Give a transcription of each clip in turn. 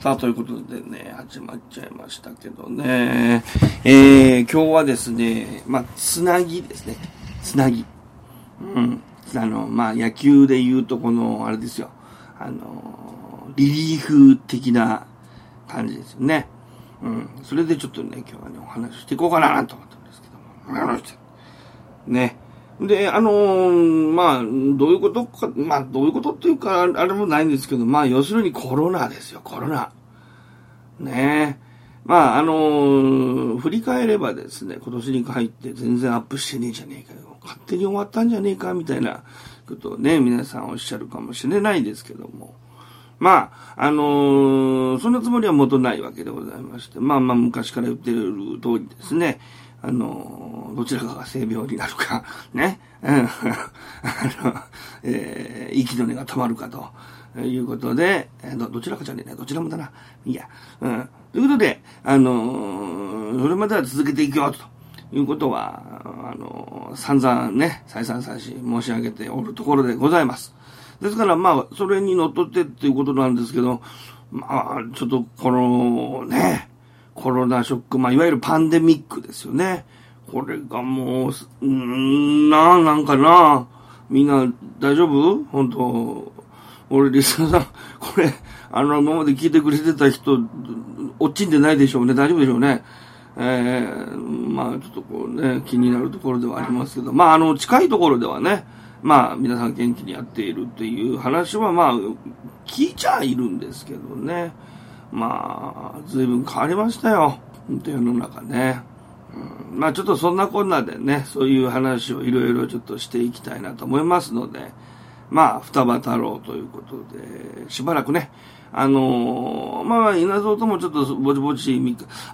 さあ、ということでね、始まっちゃいましたけどね。えー、今日はですね、まあ、つなぎですね。つなぎ。うん。あの、まあ、野球で言うとこの、あれですよ。あの、リリーフ的な感じですよね。うん。それでちょっとね、今日はね、お話ししていこうかなと思ったんですけども。ね。で、あのー、まあ、どういうことか、まあ、どういうことっていうか、あれもないんですけど、まあ、要するにコロナですよ、コロナ。ねえ。まあ、あのー、振り返ればですね、今年に入って全然アップしてねえじゃねえかよ。勝手に終わったんじゃねえか、みたいなことをね、皆さんおっしゃるかもしれないですけども。まあ、あのー、そんなつもりは元ないわけでございまして、まあまあ昔から言ってる通りですね、あの、どちらかが性病になるか、ね、うん、あの、えー、息の根が止まるかということで、ど、どちらかじゃねえな、どちらもだな。いや。うん。ということで、あの、それまでは続けていくよ、ということは、あの、散々ね、再三再四申し上げておるところでございます。ですから、まあ、それにのっとってっていうことなんですけど、まあ、ちょっと、この、ね、コロナショック、まあ、いわゆるパンデミックですよね。これがもう、うん、なあ、なんかなみんな大丈夫？本当俺、リスナーさん、これ、あの、今まで聞いてくれてた人、落ちんでないでしょうね。大丈夫でしょうね。えー、まあ、ちょっとこうね、気になるところではありますけど、まあ、あの、近いところではね、まあ、皆さん元気にやっているっていう話は、まあ、聞いちゃいるんですけどね。まあ、随分変わりましたよ。本当世の中ね。うん、まあちょっとそんなこんなでね、そういう話をいろいろちょっとしていきたいなと思いますので、まあ、双葉太郎ということで、しばらくね、あのー、まあ、稲造ともちょっとぼちぼち、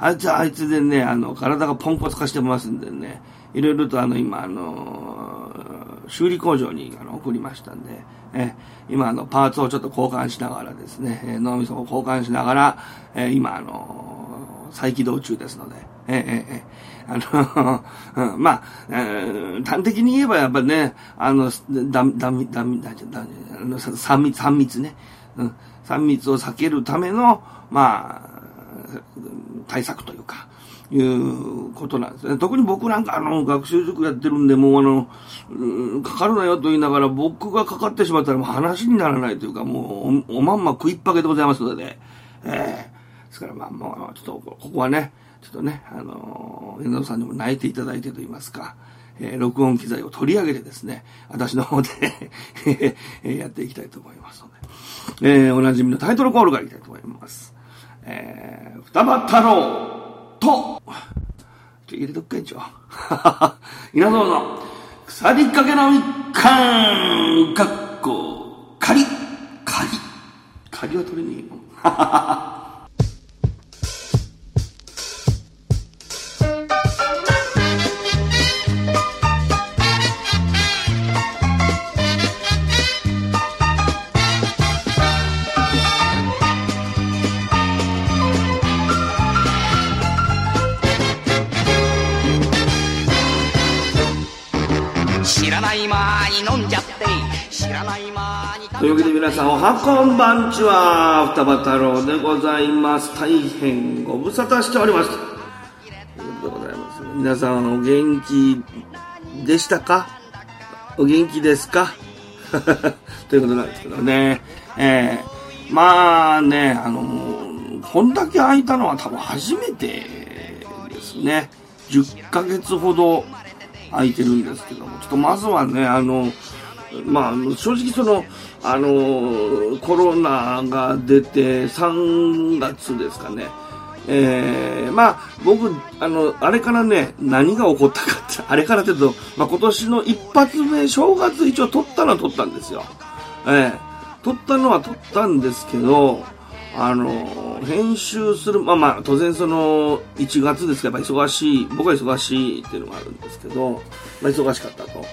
あいつはあいつでね、あの、体がポンコツ化してますんでね、いろいろとあの、今、あのー、修理工場にあの送りましたんで、え今あのパーツをちょっと交換しながらですね、え脳みそを交換しながら、え今あの再起動中ですので、えええあの、うん、まあ、えー、端的に言えばやっぱね、あの、だ、だみ、だみ、だ、だ、あの、三密、三密ね。うん、三密を避けるための、まあ、対策というか、いうことなんですね。特に僕なんかあの、学習塾やってるんで、もうあの、うん、かかるなよと言いながら、僕がかかってしまったらもう話にならないというか、もうお、まんま食いっぱけでございますので、ええー、ですからまあもう、ちょっと、ここはね、ちょっとね、あの、遠藤さんにも泣いていただいてと言いますか、えー、録音機材を取り上げてですね、私の方で やっていきたいと思いますので、えー、おなじみのタイトルコールからいきたいと思います。えー、双葉太郎と、ちょ、入れとくか、一応。皆様の腐りかけの一貫、かっこ、仮、仮、仮は取りにいいというわけで皆さんおはこんばんちは双葉太郎でございます。大変ご無沙汰しております。ということでございます。皆さんお元気でしたか？お元気ですか？ということなんですけどね。えー、まあねあのこんだけ空いたのは多分初めてですね。10ヶ月ほど空いてるんですけども。ちょっとまずはねあのまあ、正直その、あのコロナが出て3月ですかね。えー、まあ、僕、あの、あれからね、何が起こったかって、あれからって言うと、まあ、今年の一発目、正月一応撮ったのは撮ったんですよ。えー、撮ったのは撮ったんですけど、あの、編集する、まあまあ、当然その、1月ですから、やっぱ忙しい、僕は忙しいっていうのがあるんですけど、まあ、忙しかったと。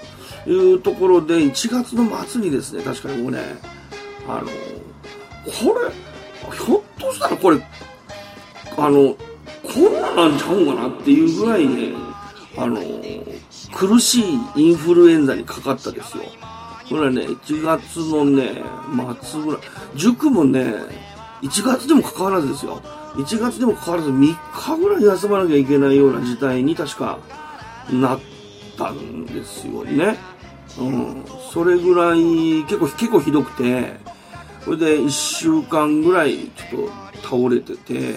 いうところで、1月の末にですね、確かにもうね、あの、これ、ひょっとしたらこれ、あの、コロナなんちゃうんかなっていうぐらいね、あの、苦しいインフルエンザにかかったですよ。これはね、1月のね、末ぐらい、塾もね、1月でもかかわらずですよ。1月でもかかわらず3日ぐらい休まなきゃいけないような事態に確かなったんですよね。うん。それぐらい結構、結構ひどくて、それで1週間ぐらいちょっと倒れてて、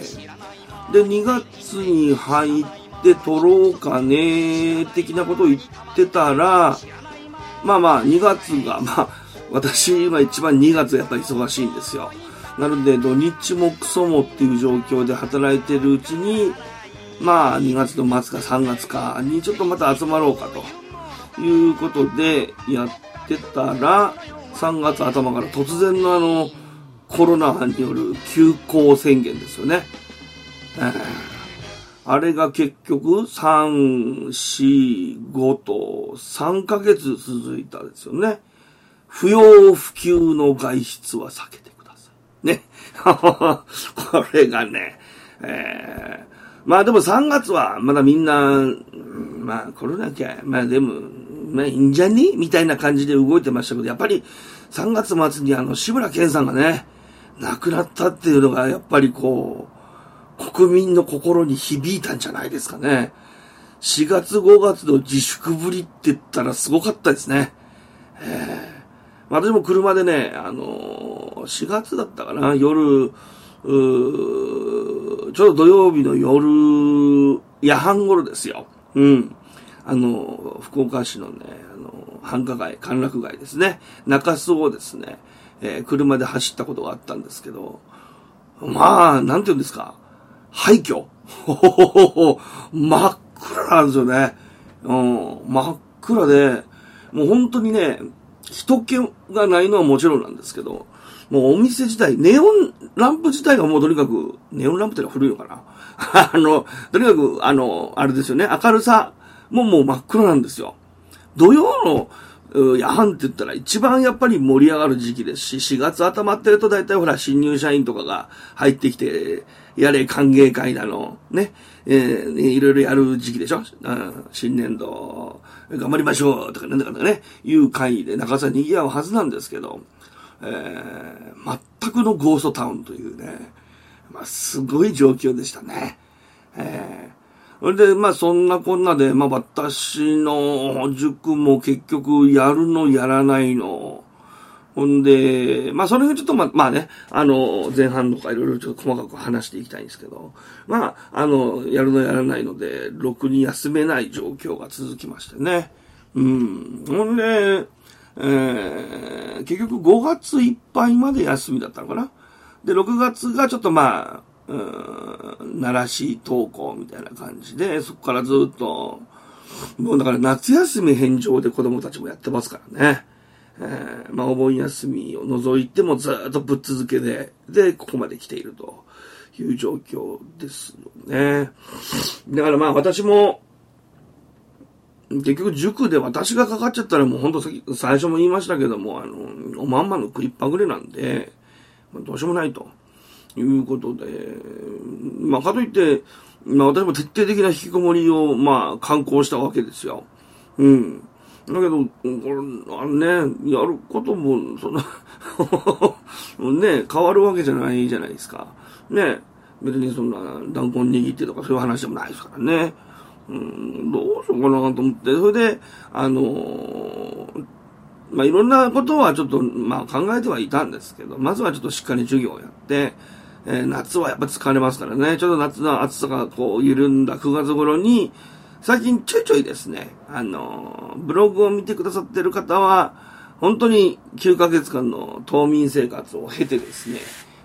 で、2月に入って取ろうかね、的なことを言ってたら、まあまあ、2月が、まあ、私は一番2月やっぱり忙しいんですよ。なので、土日もクソもっていう状況で働いてるうちに、まあ、2月の末か3月かにちょっとまた集まろうかということでやってたら、3月頭から突然のあの、コロナによる休校宣言ですよね。あれが結局、3、4、5と3ヶ月続いたですよね。不要不急の外出は避けてください。ね。これがね、えー、まあでも3月はまだみんな、まあコロナきゃ、まあでも、まあいいんじゃね？みたいな感じで動いてましたけど、やっぱり3月末にあの、志村けんさんがね、亡くなったっていうのが、やっぱりこう、国民の心に響いたんじゃないですかね。4月5月の自粛ぶりって言ったらすごかったですね。えー、私も車でね、あのー、4月だったかな、夜、うちょうど土曜日の夜、夜半頃ですよ。うん。あの、福岡市のね、あの、繁華街、歓楽街ですね。中洲をですね、えー、車で走ったことがあったんですけど、まあ、なんて言うんですか。廃墟。ほほほほ真っ暗なんですよね。うん、真っ暗で、もう本当にね、人気がないのはもちろんなんですけど、もうお店自体、ネオンランプ自体がもうとにかく、ネオンランプってのは古いのかな？あの、とにかく、あの、あれですよね、明るさももう真っ黒なんですよ。土曜の夜半って言ったら一番やっぱり盛り上がる時期ですし、4月頭ってると大体ほら新入社員とかが入ってきて、やれ歓迎会なの、ね、えー、いろいろやる時期でしょ、うん、新年度、頑張りましょうとかなんだかね、いう会で中さん賑わうはずなんですけど、えー、全くのゴーストタウンというね、まあ、すごい状況でしたね。えーそれで、まあそんなこんなで、まあ私の塾も結局やるのやらないの。ほんで、まあそれがちょっとま、まあね、あの、前半とかいろいろちょっと細かく話していきたいんですけど、まあ、あの、やるのやらないので、ろくに休めない状況が続きましてね。うん。ほんで、えー、結局5月いっぱいまで休みだったのかな。で、6月がちょっとまあ、うん、奈良市登校みたいな感じで、そこからずっと、もうだから夏休み返上で子供たちもやってますからね。えー、まあお盆休みを除いてもずっとぶっ続けで、で、ここまで来ているという状況ですよね。だからまあ私も、結局塾で私がかかっちゃったらもうほんと最初も言いましたけども、あの、おまんまの食いっぱぐれなんで、どうしようもないということで、まあかといって、まあ私も徹底的な引きこもりをまあ観光したわけですよ。うん。だけど、これ、あのね、やることも、そんな ね、変わるわけじゃないじゃないですか。ね、別にそんな、弾痕握ってとかそういう話でもないですからね。うん、どうしようかなと思って、それで、あのー、まあ、いろんなことはちょっと、まあ、考えてはいたんですけど、まずはちょっとしっかり授業をやって、えー、夏はやっぱ疲れますからね、ちょっと夏の暑さがこう緩んだ9月頃に、最近ちょいちょいですね、あのー、ブログを見てくださってる方は、本当に9ヶ月間の冬眠生活を経てですね、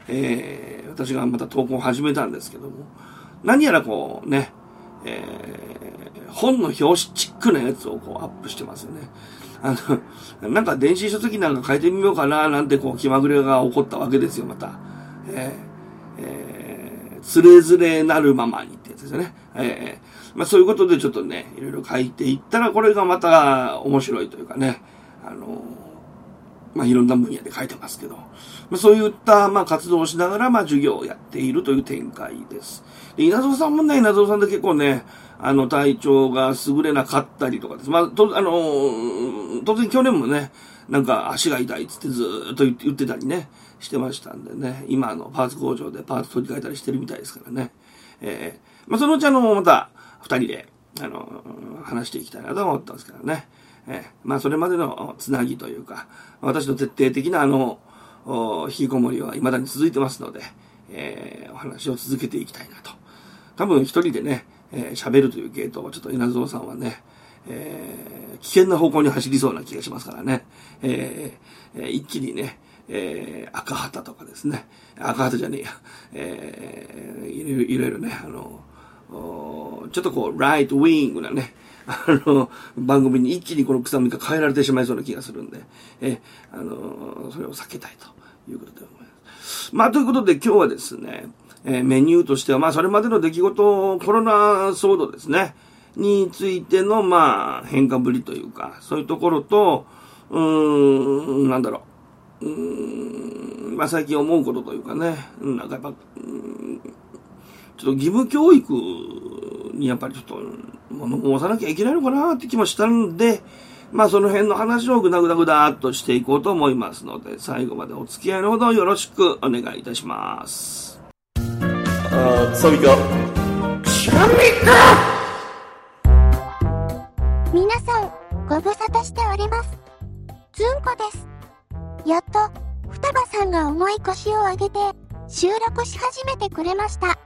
えー、私がまた投稿を始めたんですけども、何やらこうね、えー、本の表紙チックなやつをこうアップしてますよね。あの、なんか電子書籍なんか変えてみようかななんてこう気まぐれが起こったわけですよ、また。えー、えー、つれづれなるままにってやつですよね。えー、まあそういうことでちょっとね、いろいろ書いていったら、これがまた面白いというかね、あのまあ、いろんな分野で書いてますけど、まあ、そういった、まあ、活動をしながら、まあ、授業をやっているという展開です。稲造さんもね、稲造さんで結構ね、あの、体調が優れなかったりとかです。まあ、と、あのー、当然去年もね、なんか足が痛いっつってずっと言ってたりね、してましたんでね、今のパーツ工場でパーツ取り替えたりしてるみたいですからね。えー、まあ、そのうちあの、また、二人で、あの、話していきたいなと思ったんですけどね。えー、まあ、それまでのつなぎというか、私の徹底的なあの、お引きこもりは未だに続いてますので、えー、お話を続けていきたいなと。多分一人でね、えー、喋るという系統はちょっと稲造さんはね、えー、危険な方向に走りそうな気がしますからね、えー、一気にね、えー、赤旗とかですね、赤旗じゃねえや、えー、いろいろね、あの、ちょっとこう、ライトウィングなね、あの、番組に一気にこの草むが変えられてしまいそうな気がするんで、え、あの、それを避けたいということで思います。まあ、ということで今日はですね、えー、メニューとしては、まあ、それまでの出来事、コロナ騒動ですね、についての、まあ、変化ぶりというか、そういうところと、うーん、なんだろう、うーん、まあ、最近思うことというかね、なんかやっぱ、ちょっと義務教育にやっぱりちょっと物申さなきゃいけないのかなって気もしたんで、まあその辺の話をぐだぐだぐだっとしていこうと思いますので、最後までお付き合いのほどよろしくお願いいたします。あサミカサミカ皆さんご無沙汰しております。ずんこです。やっと双葉さんが重い腰を上げて収録し始めてくれました。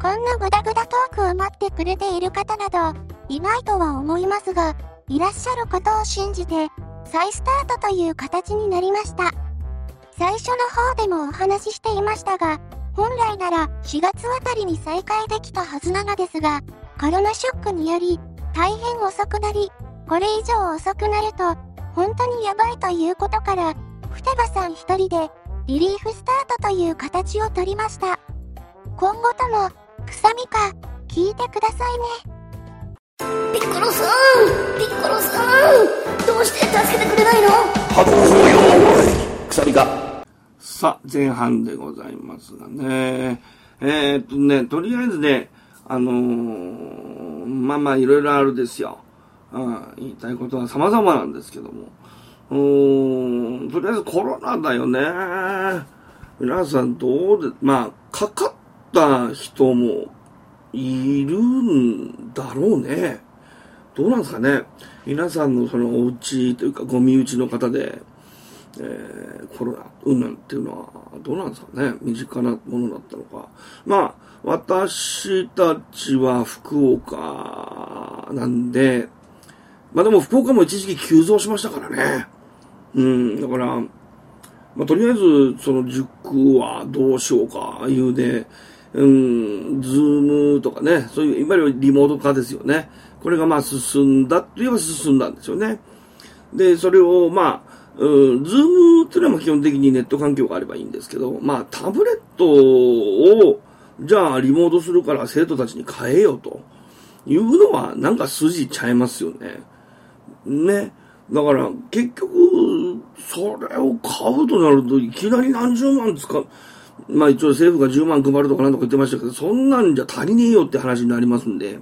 こんなグダグダトークを待ってくれている方などいないとは思いますがいらっしゃることを信じて再スタートという形になりました。最初の方でもお話ししていましたが本来なら4月あたりに再開できたはずなのですが、コロナショックにより大変遅くなり、これ以上遅くなると本当にやばいということから、双葉さん一人でリリーフスタートという形をとりました。今後とも、臭みか、聞いてくださいね。ピッコロさんピッコロさんどうして助けてくれないの？発砲よ臭みかさあ、前半でございますがね。えー、っとね、とりあえずね、あのー、まあまあいろいろあるですよ。うん、言いたいことは様々なんですけども。うーん、とりあえずコロナだよね。皆さんどうで、まあ、かかった人もいるんだろうね。どうなんですかね。皆さんのそのお家というかゴミ打ちの方で、えー、コロナ、うんなんていうのは、どうなんですかね身近なものだったのか。まあ、私たちは福岡なんで、まあでも福岡も一時期急増しましたからね。うん、だから、まあとりあえず、その塾はどうしようか、いうで、うん、ズームとかね、そういう、いわゆるリモート化ですよね。これがまあ進んだといえば進んだんですよね。で、それをまあ、うん、ズームってのは基本的にネット環境があればいいんですけど、まあタブレットを、じゃあリモートするから生徒たちに買えようというのはなんか筋ちゃいますよね。ね。だから結局、それを買うとなるといきなり何十万ですか。まあ一応政府が10万配るとかなんとか言ってましたけど、そんなんじゃ足りねえよって話になりますんで、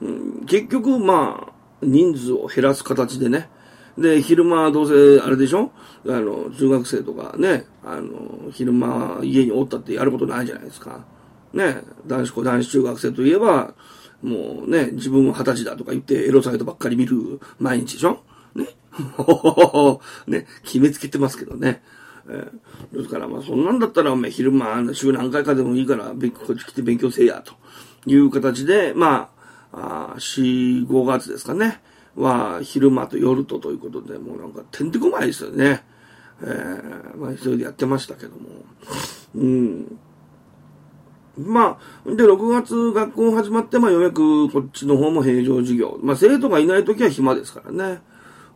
うん、結局まあ人数を減らす形でね、で、昼間どうせ、あれでしょ？あの、中学生とかね、あの、昼間家におったってやることないじゃないですか。ね、男子校、男子中学生といえば、もうね、自分は二十歳だとか言ってエロサイトばっかり見る毎日でしょ？ね。ね、決めつけてますけどね。えー、ですから、まあ、そんなんだったら、お前、昼間、週何回かでもいいから、こっち来て勉強せえや、という形で、まあ、あ4、5月ですかね。は昼間と夜とということで、もうなんかてんてこまいですよね。えー、まあそれでやってましたけども。うん。まあ、で、6月学校始まって、まあ、ようやくこっちの方も平常授業。まあ、生徒がいない時は暇ですからね。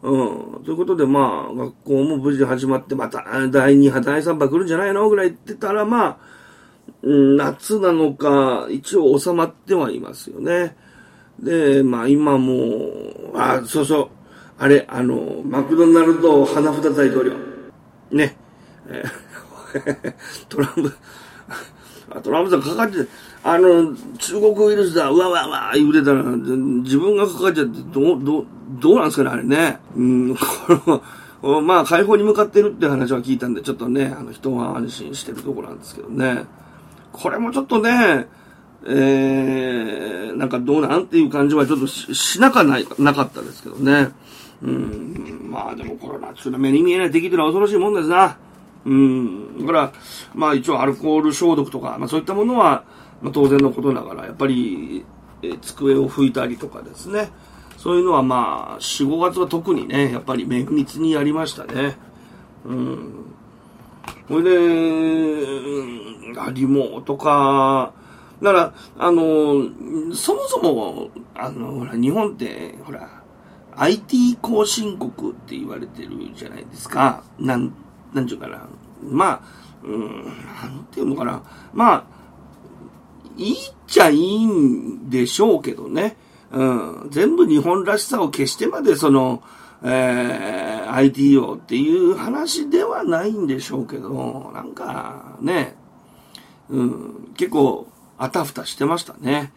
うん。ということで、まあ、学校も無事始まって、また、第2波、第3波来るんじゃないのぐらい言ってたら、まあ、夏なのか、一応収まってはいますよね。で、まあ今もう、あ、そうそう、あれ、あの、マクドナルド花札大統領。ね、えー トランプ、トランプさんかかって、あの、中国ウイルスだ、うわわわ、言うてたら、自分がかかっちゃって、どう、どう、どうなんですかね、あれね。うん、これまあ、解放に向かってるって話は聞いたんで、ちょっとね、あの、人は安心してるところなんですけどね。これもちょっとね、えー、なんかどうなんっていう感じはちょっとしなかない、なかったですけどね。うん、まあでもコロナっていうのは目に見えない敵っていうのは恐ろしいもんですな。うん、だから、まあ一応アルコール消毒とか、まあそういったものは、まあ当然のことながら、やっぱり、えー机を拭いたりとかですね。そういうのはまあ、4、5月は特にね、やっぱり綿密にやりましたね。うん。ほいで、うんあリモートか。だから、あの、そもそも、あの、ほら、日本って、ほら、IT 後進国って言われてるじゃないですか。なん、なんちゅうかな。まあ、うん、なんていうのかな。まあ、いいっちゃいいんでしょうけどね。うん。全部日本らしさを消してまでその、えー、IT をっていう話ではないんでしょうけど、なんかね、うん、結構あたふたしてましたね。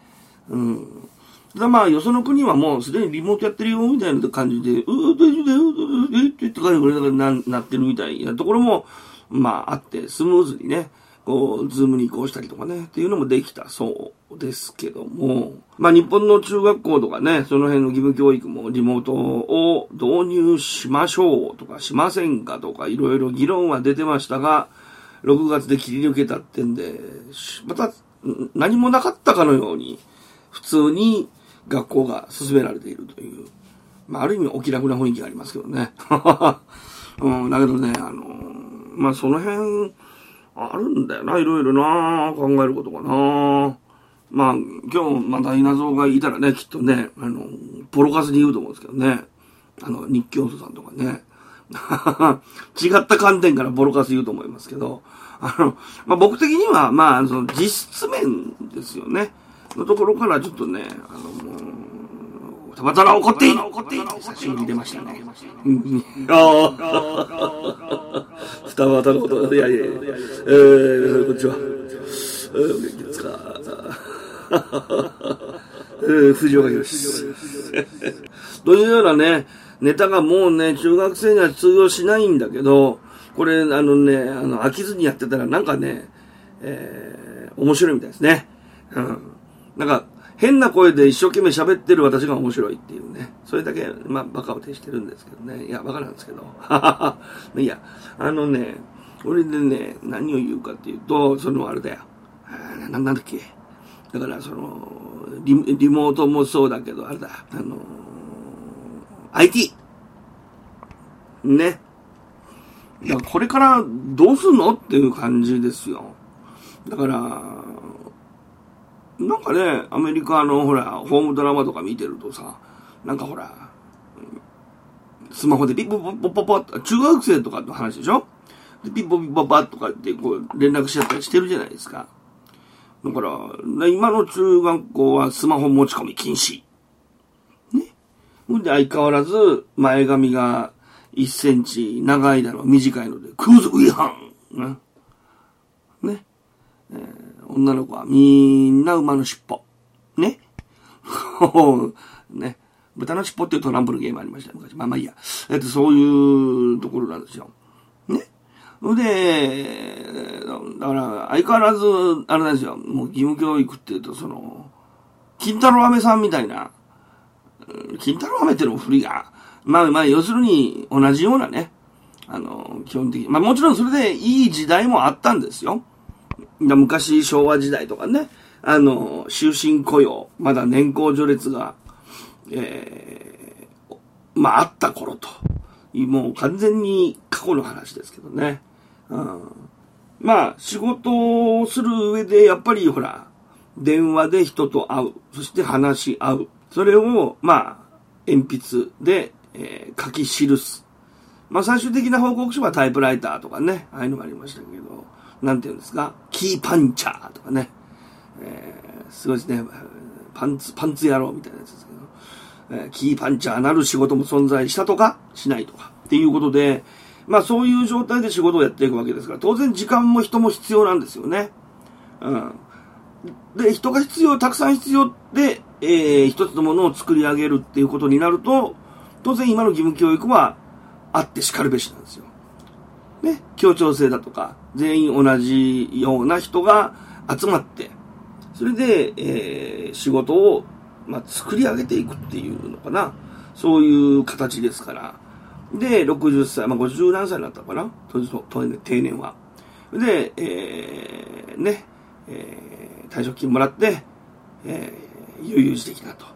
うん。ただまあ、よその国はもうすでにリモートやってるよ、みたいな感じで、うー、大丈夫だよ、うー、えって言って感じでななってるみたいなところも、まああって、スムーズにね、こう、ズームに移行したりとかね、っていうのもできたそうですけども、まあ日本の中学校とかね、その辺の義務教育もリモートを導入しましょうとかしませんかとか、いろいろ議論は出てましたが、6月で切り抜けたってんで、また何もなかったかのように、普通に学校が進められているという、まあある意味お気楽な雰囲気がありますけどね。うん、だけどね、あの、まあその辺、あるんだよな、いろいろな、考えることがな。まあ、今日また稲造がいたらね、きっとね、あの、ボロカスに言うと思うんですけどね。あの、日教祖さんとかね。違った観点からボロカス言うと思いますけど、あの、まあ、僕的には、まあ、その実質面ですよね。のところからちょっとね、あの、もう、たまたま怒っていい怒っていい久しぶりに出ましたね。うんああ、二股のこと、いやいやいや、えー、こんにちは。えー、お元気ですか？えー、藤岡弘 というようなね、ネタがもうね、中学生には通用しないんだけど、これ、あのね、あの、飽きずにやってたらなんかね、えー、面白いみたいですね。うん。なんか、変な声で一生懸命喋ってる私が面白いっていうね。それだけ、まあ、バカを呈してるんですけどね。いや、バカなんですけど。いや、あのね、俺でね、何を言うかっていうと、そのあれだよ。ななんだっけ。だから、そのリ、リモートもそうだけど、あれだ。あの、IT。ね。いや、これからどうすんの？っていう感じですよ。だから、なんかね、アメリカのほら、ホームドラマとか見てるとさ、なんかほら、スマホでピッポポポポポッ中学生とかの話でしょ？でピッポピッポパッとかってこう連絡しちゃったりしてるじゃないですか。だから、今の中学校はスマホ持ち込み禁止。ね？んで相変わらず前髪が1センチ長いだろう、短いので空賊違反。ね。ね。えー女の子はみんな馬の尻尾。ね。ね。豚の尻尾っていうトランプのゲームありました、昔。まあまあいいや。えっと、そういうところなんですよ。ね。で、だから、相変わらず、あれなんですよ。もう義務教育っていうと、その、金太郎飴さんみたいな、金太郎飴ってのも振りが、まあまあ、要するに同じようなね、あの、基本的に。まあもちろんそれでいい時代もあったんですよ。昔昭和時代とかね、あの、終身雇用、まだ年功序列が、えー、まああった頃と。もう完全に過去の話ですけどね。うん、まあ仕事をする上でやっぱりほら、電話で人と会う。そして話し合う。それを、まあ、鉛筆で、えー書き記す。まあ最終的な報告書はタイプライターとかね、ああいうのがありましたけど、なんていうんですか、キーパンチャーとかね、えーすごいですね、パンツ、パンツ野郎みたいなやつですけど、えーキーパンチャーなる仕事も存在したとか、しないとか、っていうことで、まあそういう状態で仕事をやっていくわけですから、当然時間も人も必要なんですよね。うん。で、人が必要、たくさん必要で、えー、一つのものを作り上げるっていうことになると、当然今の義務教育はあって叱るべしなんですよ。ね、協調性だとか、全員同じような人が集まって、それで、えー、仕事を、まあ、作り上げていくっていうのかな。そういう形ですから。で、60歳、まあ、50何歳になったのかな当然、定年は。で、えー、ね、えー、退職金もらって、えー、悠々自適だと。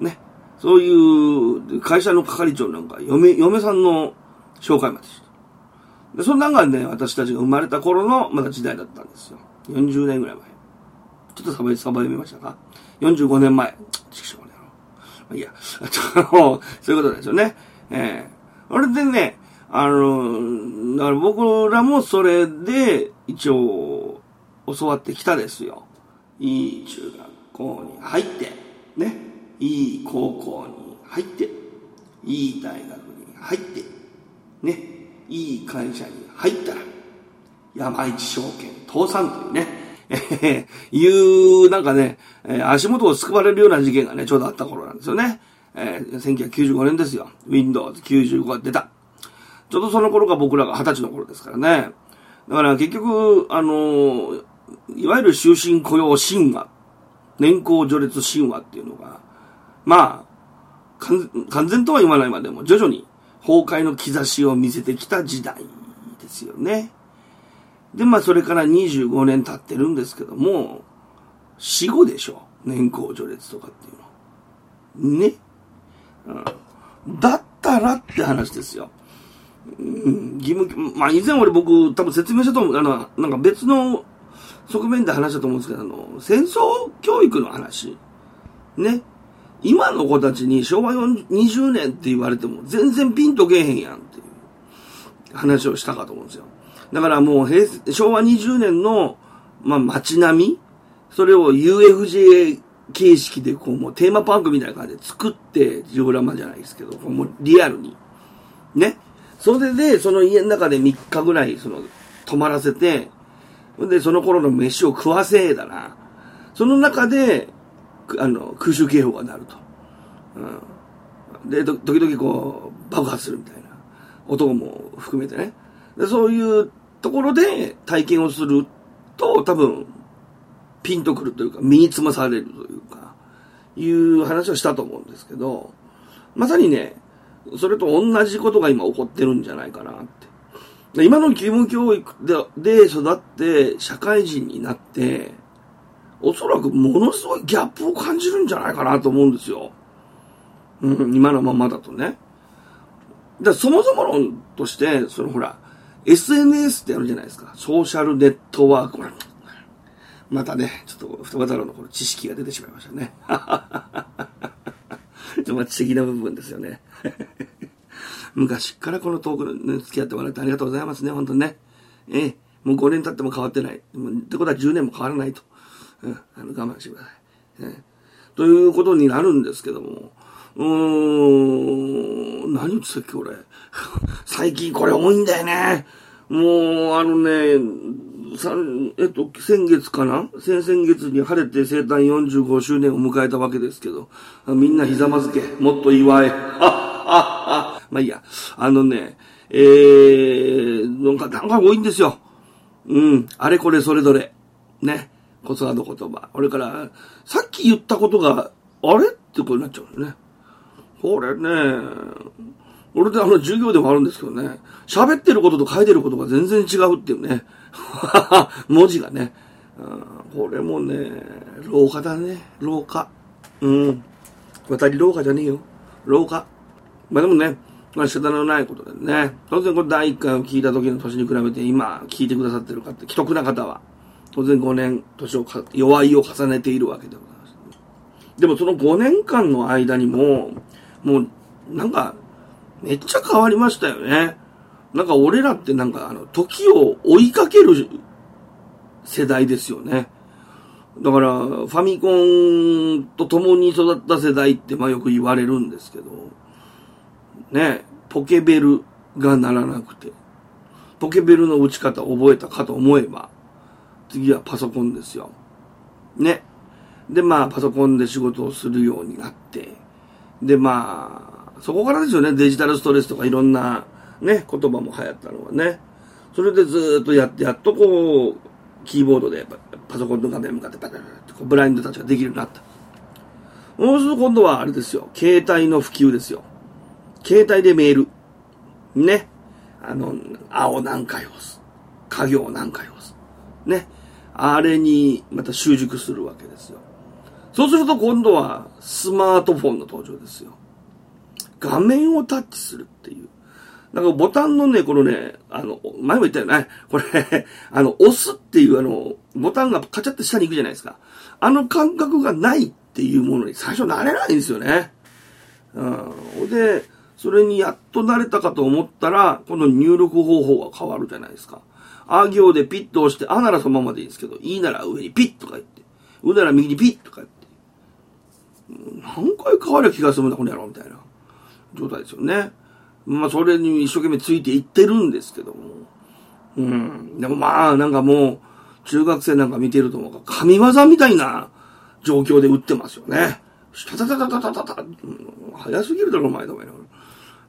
ね。そういう、会社の係長なんか、嫁、嫁さんの紹介までした。で、そんなんがね、私たちが生まれた頃の、まだ時代だったんですよ。40年ぐらい前。ちょっとサバ、サバ読みましたか ?45 年前。ちくしょうね。まあ、いいや。そういうことですよね。ええー、あれでね、あの、だから僕らもそれで、一応、教わってきたですよ。いい中学校に入って、ね。いい高校に入って、いい大学に入って、ね。いい会社に入ったら、山一証券倒産というね、え、いう、なんかね、えー、足元を救われるような事件がね、ちょうどあった頃なんですよね。えー、1995年ですよ。Windows 95が出た。ちょうどその頃が僕らが20歳の頃ですからね。だから結局、あのいわゆる終身雇用神話、年功序列神話っていうのが、まあ、完全とは言わないまでも徐々に崩壊の兆しを見せてきた時代ですよね。で、まあ、それから25年経ってるんですけども、死後でしょ。年功序列とかっていうの。ね。うん。だったらって話ですよ。うん、義務、まあ、以前俺僕多分説明したと思う。あの、なんか別の側面で話したと思うんですけど、あの、戦争教育の話。ね。今の子たちに昭和20年って言われても全然ピンとけえへんやんっていう話をしたかと思うんですよ。だからもう平昭和20年の、まあ、街並みそれを UFJ 形式でこうもうテーマパークみたいな感じで作ってジオラマじゃないですけど、もうリアルに。ね。それで、その家の中で3日ぐらい、その、泊まらせて、で、その頃の飯を食わせえだな。その中で、あの、空襲警報が鳴ると。うん。で、時々こう、爆発するみたいな。音も含めてね。で、そういうところで体験をすると、多分、ピンとくるというか、身につまされるというか、いう話をしたと思うんですけど、まさにね、それと同じことが今起こってるんじゃないかなって。今の義務教育でで育って社会人になって、おそらくものすごいギャップを感じるんじゃないかなと思うんですよ。うん、今のままだとね。だそもそも論として、そのほら、SNS ってあるじゃないですか。ソーシャルネットワーク。またね、ちょっと、双葉太郎のこの知識が出てしまいましたね。ちょっと知的な部分ですよね。昔からこのトークに付き合ってもらってありがとうございますね、本当にね。ええ、もう5年経っても変わってない。ってことは10年も変わらないと。うん、あの我慢してください。ね、ということになるんですけども、うーん、何言ってたっけ、俺。最近これ多いんだよね。もう、あのね、さえっと、先月かな？先々月に晴れて生誕45周年を迎えたわけですけど、みんなひざまずけ、もっと祝え。はっはっは。まあいいや。あのね、えー、なんか、なんか多いんですよ。うん、あれこれそれぞれ。ね。子育て言葉。俺から、さっき言ったことが、あれってことになっちゃうよね。これね、俺であの授業でもあるんですけどね、喋ってることと書いてることが全然違うっていうね。文字がね。これもね、廊下だね。廊下。うん。渡り廊下じゃねえよ。廊下。まあでもね、まあ仕方のないことでね。当然これ第1回を聞いた時の年に比べて今聞いてくださってる方、既得な方は、当然5年、年をか、弱いを重ねているわけでございます。でもその5年間の間にも、もう、なんか、めっちゃ変わりましたよね。なんか俺らってなんかあの、時を追いかける世代ですよね。だから、ファミコンと共に育った世代ってまあよく言われるんですけど、ね、ポケベルがならなくて、ポケベルの打ち方を覚えたかと思えば、次はパソコンですよ。ね。で、まあ、パソコンで仕事をするようになって、で、まあ、そこからですよね、デジタルストレスとかいろんなね、言葉も流行ったのはね。それでずっとやって、やっとこう、キーボードでパソコンの画面向かってパタパタってこうブラインドたちができるようになった。もうすると今度はあれですよ、携帯の普及ですよ。携帯でメール。ね。あの、青何回押す。家業何回押す。ね。あれにまた習熟するわけですよ。そうすると今度はスマートフォンの登場ですよ。画面をタッチするっていう。なんかボタンのね、このね、あの、前も言ったよね。これ、あの、押すっていうあの、ボタンがカチャって下に行くじゃないですか。あの感覚がないっていうものに最初慣れないんですよね。うん。で、それにやっと慣れたかと思ったら、この入力方法が変わるじゃないですか。あ行でピッと押して、あならそのままでいいんですけど、いいなら上にピッとか言って、うなら右にピッとか言って、何回変わりゃ気が済むんだ、この野郎みたいな状態ですよね。まあ、それに一生懸命ついていってるんですけども。うん。でもまあ、なんかもう、中学生なんか見てると、神業みたいな状況で打ってますよね。タタタタタタタ、早すぎるだろ、お前お前ら。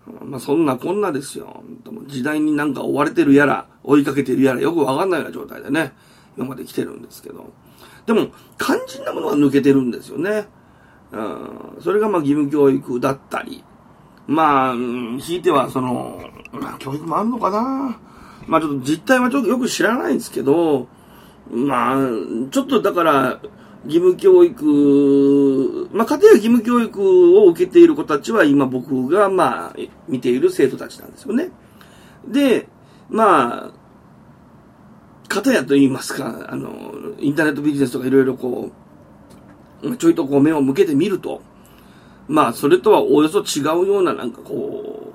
まあ、そんなこんなですよ。時代になんか追われてるやら、追いかけてるやら、よくわかんないような状態でね、今まで来てるんですけど。でも、肝心なものは抜けてるんですよね。うん。それがまあ義務教育だったり。まあ、ひいてはその、まあ教育もあるのかな。まあちょっと実態はちょっとよく知らないんですけど、まあ、ちょっとだから、義務教育、まあ家庭は義務教育を受けている子たちは今僕がまあ見ている生徒たちなんですよね。で、まあ、片やと言いますか、あの、インターネットビジネスとかいろいろこう、ちょいとこう目を向けてみると、まあ、それとはおよそ違うようななんかこ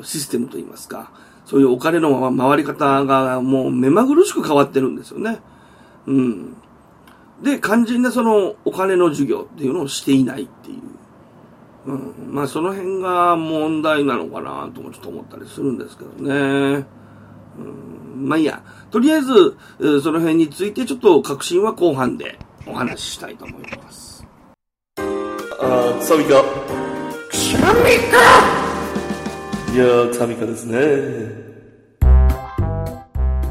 う、システムといいますか、そういうお金の回り方がもう目まぐるしく変わってるんですよね。うん。で、肝心なそのお金の授業っていうのをしていないっていう。うん。まあ、その辺が問題なのかなともちょっと思ったりするんですけどね。うん。まあいいや。とりあえず、えーその辺についてちょっと確信は後半でお話ししたいと思います。あー、サミカ。サミいやー、サミカですね。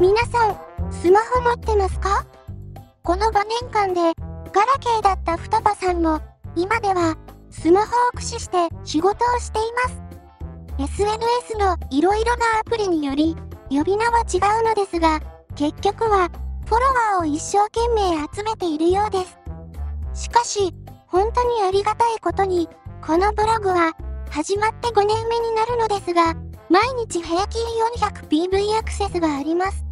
皆さん、スマホ持ってますか？この5年間で、ガラケーだった双葉さんも、今では、スマホを駆使して仕事をしています。SNS のいろいろなアプリにより、呼び名は違うのですが、結局は、フォロワーを一生懸命集めているようです。しかし、本当にありがたいことに、このブログは、始まって5年目になるのですが、毎日平均 400PV アクセスがあります。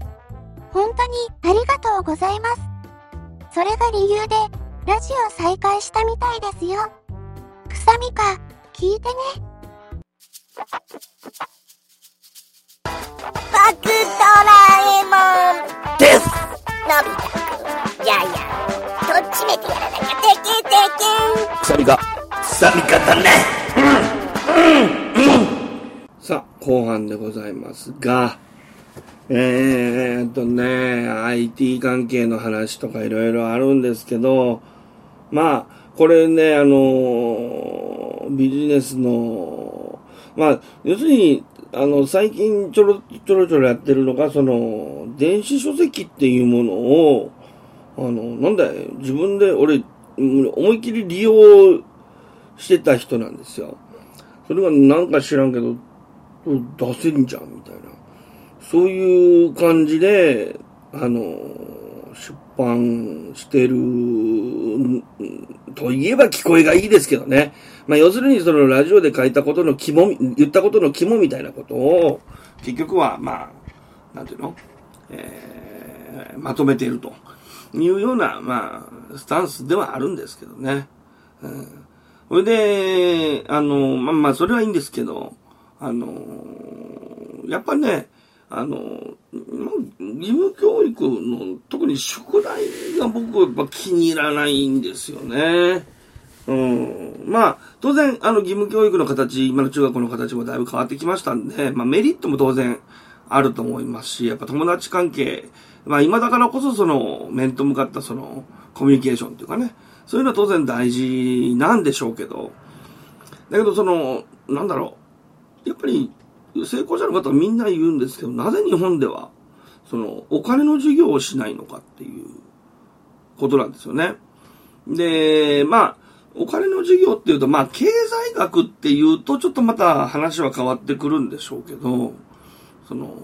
本当にありがとうございます。それが理由で、ラジオ再開したみたいですよ。くさみか、聞いてね。バクドラえもんですのび太くん、ジャイアン、とっちめてやらなきゃ。くさみか。さみ方ね。さあ、後半でございますが、えーっとね、IT 関係の話とかいろいろあるんですけど、まあ、これね、あの、ビジネスの、まあ、要するに、あの、最近ちょろちょろちょろやってるのが、その、電子書籍っていうものを、あの、なんだい、自分で、俺、思いっきり利用してた人なんですよ。それがなんか知らんけど、出せんじゃん、みたいな。そういう感じで、あの、出版してる、と言えば聞こえがいいですけどね。まあ、要するにそのラジオで書いたことの肝、言ったことの肝みたいなことを、結局は、まあ、なんていうの？えー、まとめているというような、まあ、スタンスではあるんですけどね。うん。それで、あの、まあまあ、それはいいんですけど、あの、やっぱね、あの、ま義務教育の、特に宿題が僕はやっぱ気に入らないんですよね。うん。まあ、当然、あの、義務教育の形、今の中学校の形もだいぶ変わってきましたんで、まあ、メリットも当然あると思いますし、やっぱ友達関係、まあ今だからこそその面と向かったそのコミュニケーションっていうかね、そういうのは当然大事なんでしょうけど、だけどその、なんだろう、やっぱり成功者の方みんな言うんですけど、なぜ日本では、その、お金の授業をしないのかっていうことなんですよね。で、まあ、お金の授業っていうと、まあ、経済学っていうと、ちょっとまた話は変わってくるんでしょうけど、その、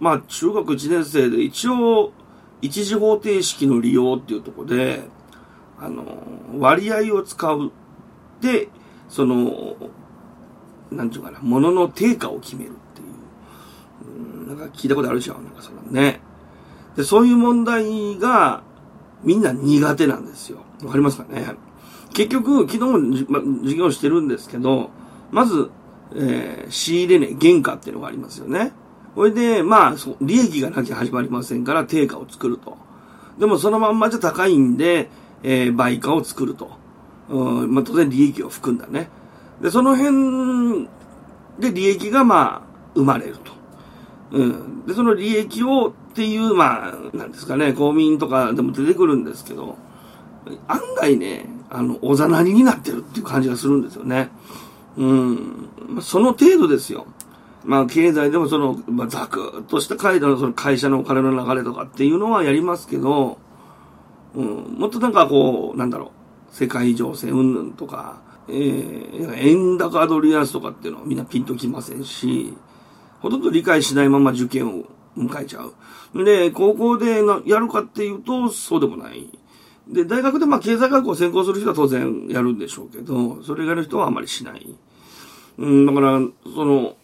まあ、中学1年生で一応、一次方程式の利用っていうとこで、あの、割合を使う。で、その、なんていうかな、物のの定価を決めるっていう。うん、なんか聞いたことあるじゃん、なんかそのね。で、そういう問題が、みんな苦手なんですよ。わかりますかね？結局、昨日も、ま、授業してるんですけど、まず、えー、仕入れ値、原価っていうのがありますよね。これで、まあ、利益がなきゃ始まりませんから、定価を作ると。でも、そのまんまじゃ高いんで、えー、売価を作ると。うん、まあ、当然利益を含んだね。で、その辺で利益が、まあ、生まれると。うん。で、その利益をっていう、まあ、なんですかね、公民とかでも出てくるんですけど、案外ね、あの、おざなりになってるっていう感じがするんですよね。うん。その程度ですよ。まあ、経済でもその、まあ、ざくっとした階段のその会社のお金の流れとかっていうのはやりますけど、うん、もっとなんかこう、なんだろう、世界情勢云々とか、えー、円高ドル安とかっていうのはみんなピンときませんし、ほとんど理解しないまま受験を迎えちゃう。で、高校でやるかっていうと、そうでもない。で、大学でまあ経済学を専攻する人は当然やるんでしょうけど、それ以外の人はあまりしない。うん、だから、その、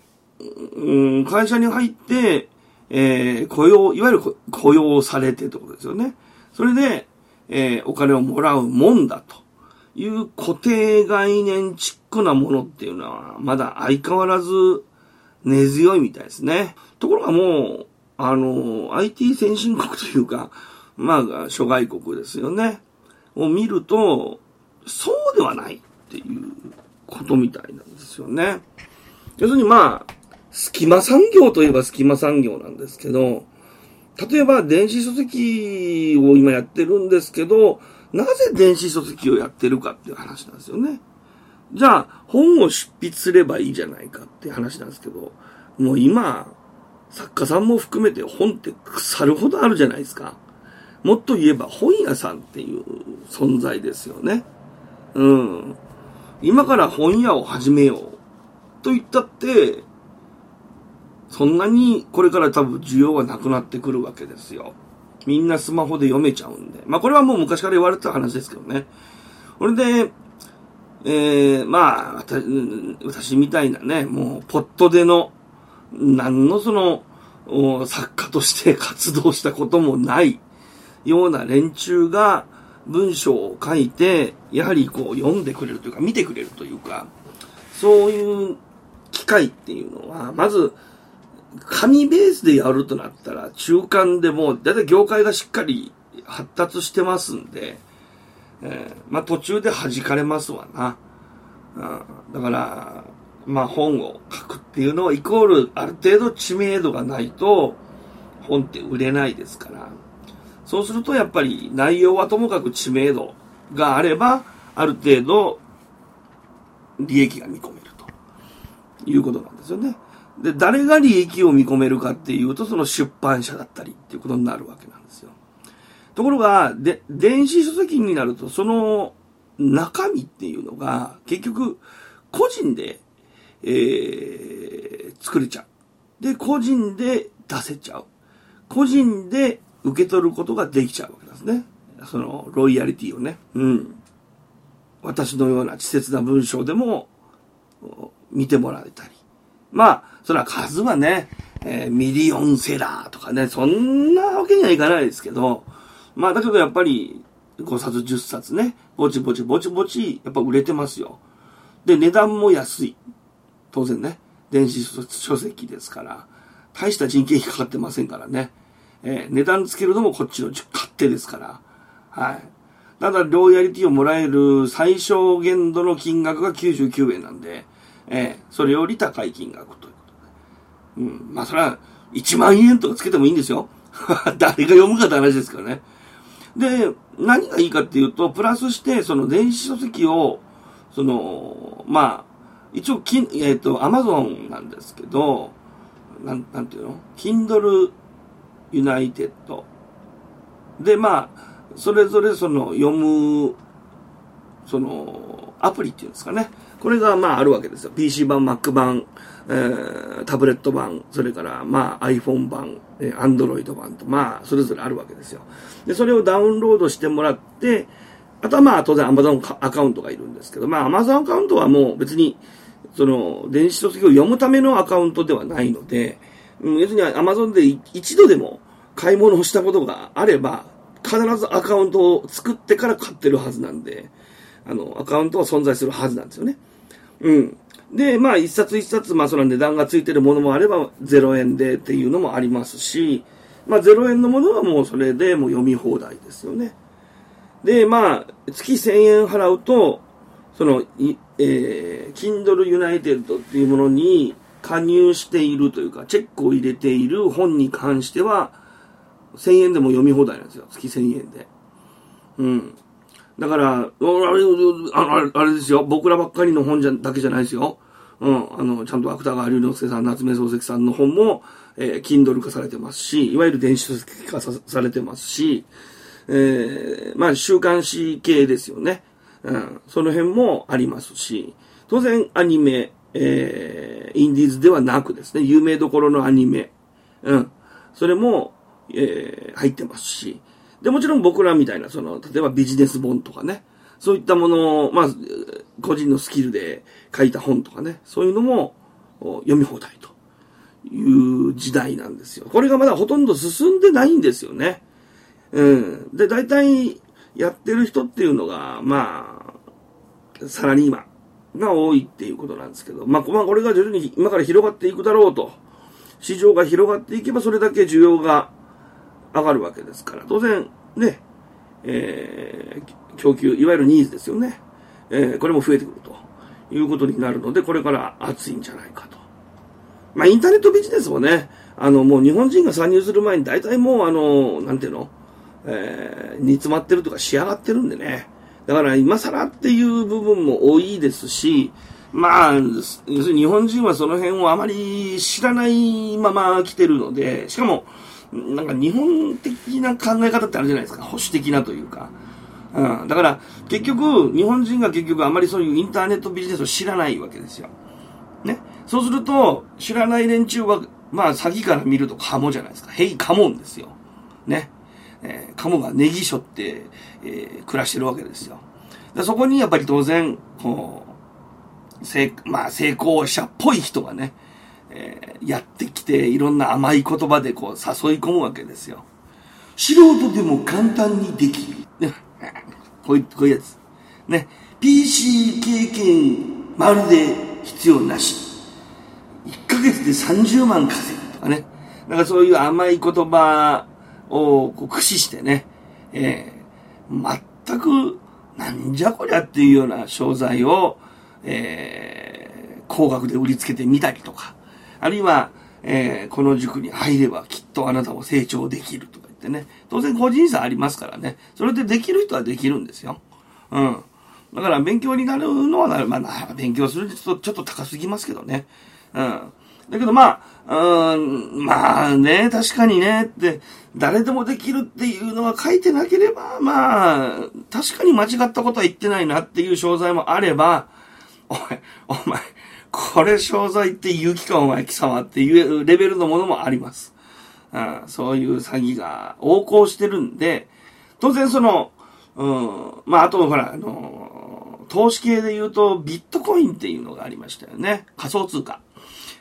うん、会社に入って、えー、雇用、いわゆる雇用されてってことですよね。それで、えー、お金をもらうもんだという固定概念チックなものっていうのは、まだ相変わらず根強いみたいですね。ところがもう、あの、IT 先進国というか、まあ、諸外国ですよね。を見ると、そうではないっていうことみたいなんですよね。要するにまあ、隙間産業といえば隙間産業なんですけど、例えば電子書籍を今やってるんですけど、なぜ電子書籍をやってるかっていう話なんですよね。じゃあ、本を執筆すればいいじゃないかっていう話なんですけど、もう今、作家さんも含めて本って腐るほどあるじゃないですか。もっと言えば本屋さんっていう存在ですよね。うん。今から本屋を始めようと言ったって、そんなにこれから多分需要はなくなってくるわけですよ。みんなスマホで読めちゃうんで。まあこれはもう昔から言われてた話ですけどね。これで、えー、まあ、私みたいなね、もうポットでの、何のその、作家として活動したこともないような連中が文章を書いて、やはりこう読んでくれるというか、見てくれるというか、そういう機会っていうのは、まず、紙ベースでやるとなったら、中間でも、だいたい業界がしっかり発達してますんで、えー、まあ途中で弾かれますわな。うん、だから、まあ本を書くっていうのはイコールある程度知名度がないと本って売れないですから。そうするとやっぱり内容はともかく知名度があれば、ある程度利益が見込めるということなんですよね。で、誰が利益を見込めるかっていうと、その出版社だったりっていうことになるわけなんですよ。ところが、で、電子書籍になると、その中身っていうのが、結局、個人で、えー、作れちゃう。で、個人で出せちゃう。個人で受け取ることができちゃうわけですね。その、ロイヤリティをね。うん。私のような稚拙な文章でも、見てもらえたり。まあ、それは数はね、えー、ミリオンセラーとかね、そんなわけにはいかないですけど、まあ、だけどやっぱり、5冊10冊ね、ぼちぼちぼちぼち、やっぱ売れてますよ。で、値段も安い。当然ね、電子書籍ですから、大した人件費かかってませんからね。えー、値段つけるのもこっちの勝手ですから。はい。ただ、ロイヤリティをもらえる最小限度の金額が99円なんで、えー、それより高い金額とう。ん。まあ、それは、1万円とかつけてもいいんですよ。誰が読むかって話ですからね。で、何がいいかっていうと、プラスして、その電子書籍を、その、まあ、一応、きえっ、ー、と、アマゾンなんですけど、なん、なんていうの ?Kindle United。で、まあ、それぞれその読む、その、アプリっていうんですかね。これがまああるわけですよ。PC 版、Mac 版、えー、タブレット版、それからまあ iPhone 版、えー、Android 版と、まあそれぞれあるわけですよ。で、それをダウンロードしてもらって、あとはまあ当然 Amazon アカウントがいるんですけど、まあ Amazon アカウントはもう別に、その、電子書籍を読むためのアカウントではないので、うん要するに Amazon で一度でも買い物をしたことがあれば、必ずアカウントを作ってから買ってるはずなんで、あの、アカウントは存在するはずなんですよね。うん。で、まあ、一冊一冊、まあ、その値段がついてるものもあれば、0円でっていうのもありますし、まあ、0円のものはもうそれでもう読み放題ですよね。で、まあ、月1000円払うと、その、えー、Kindle United っていうものに加入しているというか、チェックを入れている本に関しては、1000円でも読み放題なんですよ。月1000円で。うん。だから、あれあれですよ。僕らばっかりの本じゃだけじゃないですよ。うん。あの、ちゃんと芥川龍之介さん、夏目漱石さんの本も、えー、Kindle 化されてますし、いわゆる電子書籍化されてますし、えー、まあ、週刊誌系ですよね。うん。その辺もありますし、当然アニメ、えー、インディーズではなくですね、有名どころのアニメ、うん。それも、えー、入ってますし、で、もちろん僕らみたいな、その、例えばビジネス本とかね、そういったものを、まあ、個人のスキルで書いた本とかね、そういうのも読み放題という時代なんですよ。これがまだほとんど進んでないんですよね。うん。で、大体やってる人っていうのが、まあ、サラリーマンが多いっていうことなんですけど、まあ、まあ、これが徐々に今から広がっていくだろうと。市場が広がっていけばそれだけ需要が上がるわけですから、当然、ね、えー、供給、いわゆるニーズですよね。えー、これも増えてくるということになるので、これから熱いんじゃないかと。まあ、インターネットビジネスもね、あの、もう日本人が参入する前に大体もう、あの、なんていうの？えー、煮詰まってるとか仕上がってるんでね。だから今更っていう部分も多いですし、まあ、要するに日本人はその辺をあまり知らないまま来てるので、しかも、なんか日本的な考え方ってあるじゃないですか。保守的なというか。うん。だから、結局、日本人が結局あまりそういうインターネットビジネスを知らないわけですよ。ね。そうすると、知らない連中は、まあ、詐欺から見るとカモじゃないですか。ヘイカモンですよ。ね。えー、カモがネギショって、えー、暮らしてるわけですよ。でそこにやっぱり当然、こう、成、まあ、成功者っぽい人がね、えー、やってきて、いろんな甘い言葉でこう誘い込むわけですよ。素人でも簡単にできる。ね、こういう、こういうやつ。ね。PC 経験、まるで必要なし。1ヶ月で30万稼ぐとかね。なんかそういう甘い言葉をこう駆使してね、えー、全く、なんじゃこりゃっていうような商材を、えー、高額で売りつけてみたりとか、あるいは、えー、この塾に入ればきっとあなたも成長できるとってね。当然個人差ありますからね。それでできる人はできるんですよ。うん。だから勉強になるのはなまあ、勉強するとちょっと高すぎますけどね。うん。だけどまあ、うん、まあね、確かにね、って、誰でもできるっていうのが書いてなければ、まあ、確かに間違ったことは言ってないなっていう商材もあれば、おい、お前、これ商材って言う気かお前貴様っていうレベルのものもあります。うん、そういう詐欺が横行してるんで、当然その、うん、まああとほら、あの、投資系で言うとビットコインっていうのがありましたよね。仮想通貨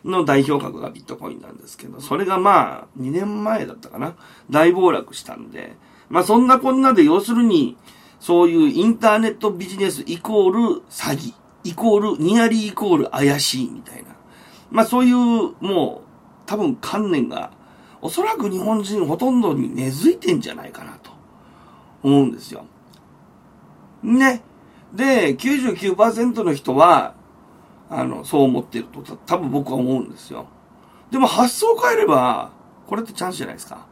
の代表格がビットコインなんですけど、それがまあ2年前だったかな。大暴落したんで、まあそんなこんなで要するに、そういうインターネットビジネスイコール詐欺。イコール、ニアリーイコール怪しいみたいな。まあそういう、もう、多分観念が、おそらく日本人ほとんどに根付いてんじゃないかなと、思うんですよ。ね。で、99%の人は、あの、そう思ってると、多分僕は思うんですよ。でも発想を変えれば、これってチャンスじゃないですか。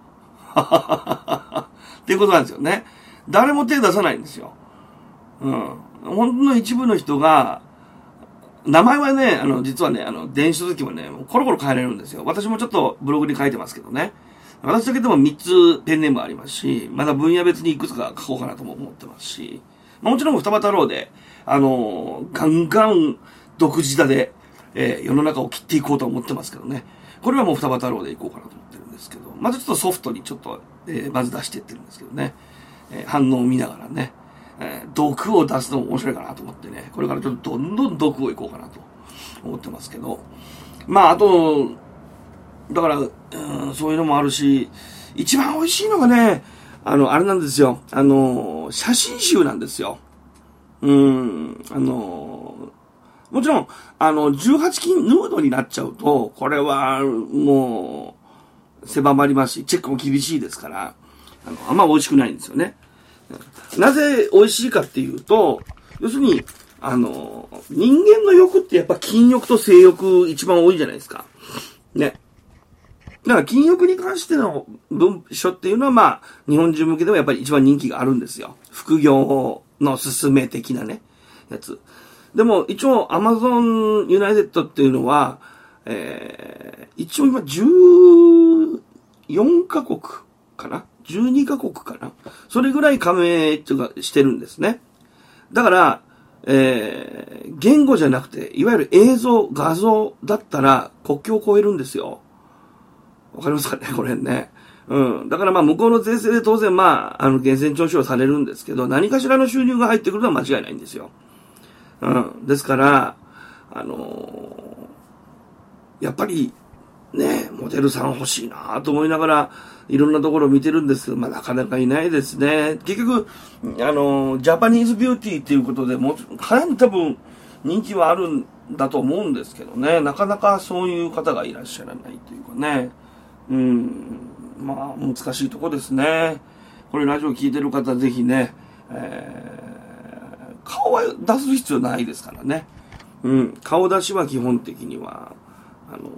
っていうことなんですよね。誰も手出さないんですよ。うん。本当の一部の人が、名前はね、あの、実はね、あの、電子書籍もね、もコロコロ変えれるんですよ。私もちょっとブログに書いてますけどね。私だけでも3つペンネームありますし、まだ分野別にいくつか書こうかなとも思ってますし、もちろん双葉太郎で、あの、ガンガン独自だで、えー、世の中を切っていこうと思ってますけどね。これはもう双葉太郎でいこうかなと思ってるんですけど、まずちょっとソフトにちょっと、えー、まず出していってるんですけどね。えー、反応を見ながらね、えー、毒を出すのも面白いかなと思ってね、これからちょっとどんどん毒をいこうかなと思ってますけど、まあ、あと、だから、うん、そういうのもあるし、一番美味しいのがね、あの、あれなんですよ。あの、写真集なんですよ。うん、あの、もちろん、あの、18金ヌードになっちゃうと、これは、もう、狭まりますし、チェックも厳しいですから、あの、あんま美味しくないんですよね。なぜ美味しいかっていうと、要するに、あの、人間の欲ってやっぱ禁欲と性欲一番多いじゃないですか。ね。だから禁欲に関しての文書っていうのはまあ、日本人向けでもやっぱり一番人気があるんですよ。副業の勧め的なね、やつ。でも一応アマゾンユナイテッドっていうのは、えー、一応今14カ国かな ?12 カ国かなそれぐらい加盟とかしてるんですね。だから、えー、言語じゃなくて、いわゆる映像、画像だったら国境を越えるんですよ。わかりますかねこれね。うん。だからまあ向こうの税制で当然まあ、あの、源泉徴収をされるんですけど、何かしらの収入が入ってくるのは間違いないんですよ。うん。ですから、あのー、やっぱり、ね、モデルさん欲しいなと思いながら、いろんなところを見てるんですけど、まあなかなかいないですね。結局、あの、ジャパニーズビューティーっていうことでもう、かなり多分人気はあるんだと思うんですけどね、なかなかそういう方がいらっしゃらないというかね。うん、まあ難しいとこですね。これラジオ聞いてる方ぜひね、えー、顔は出す必要ないですからね。うん、顔出しは基本的には、あの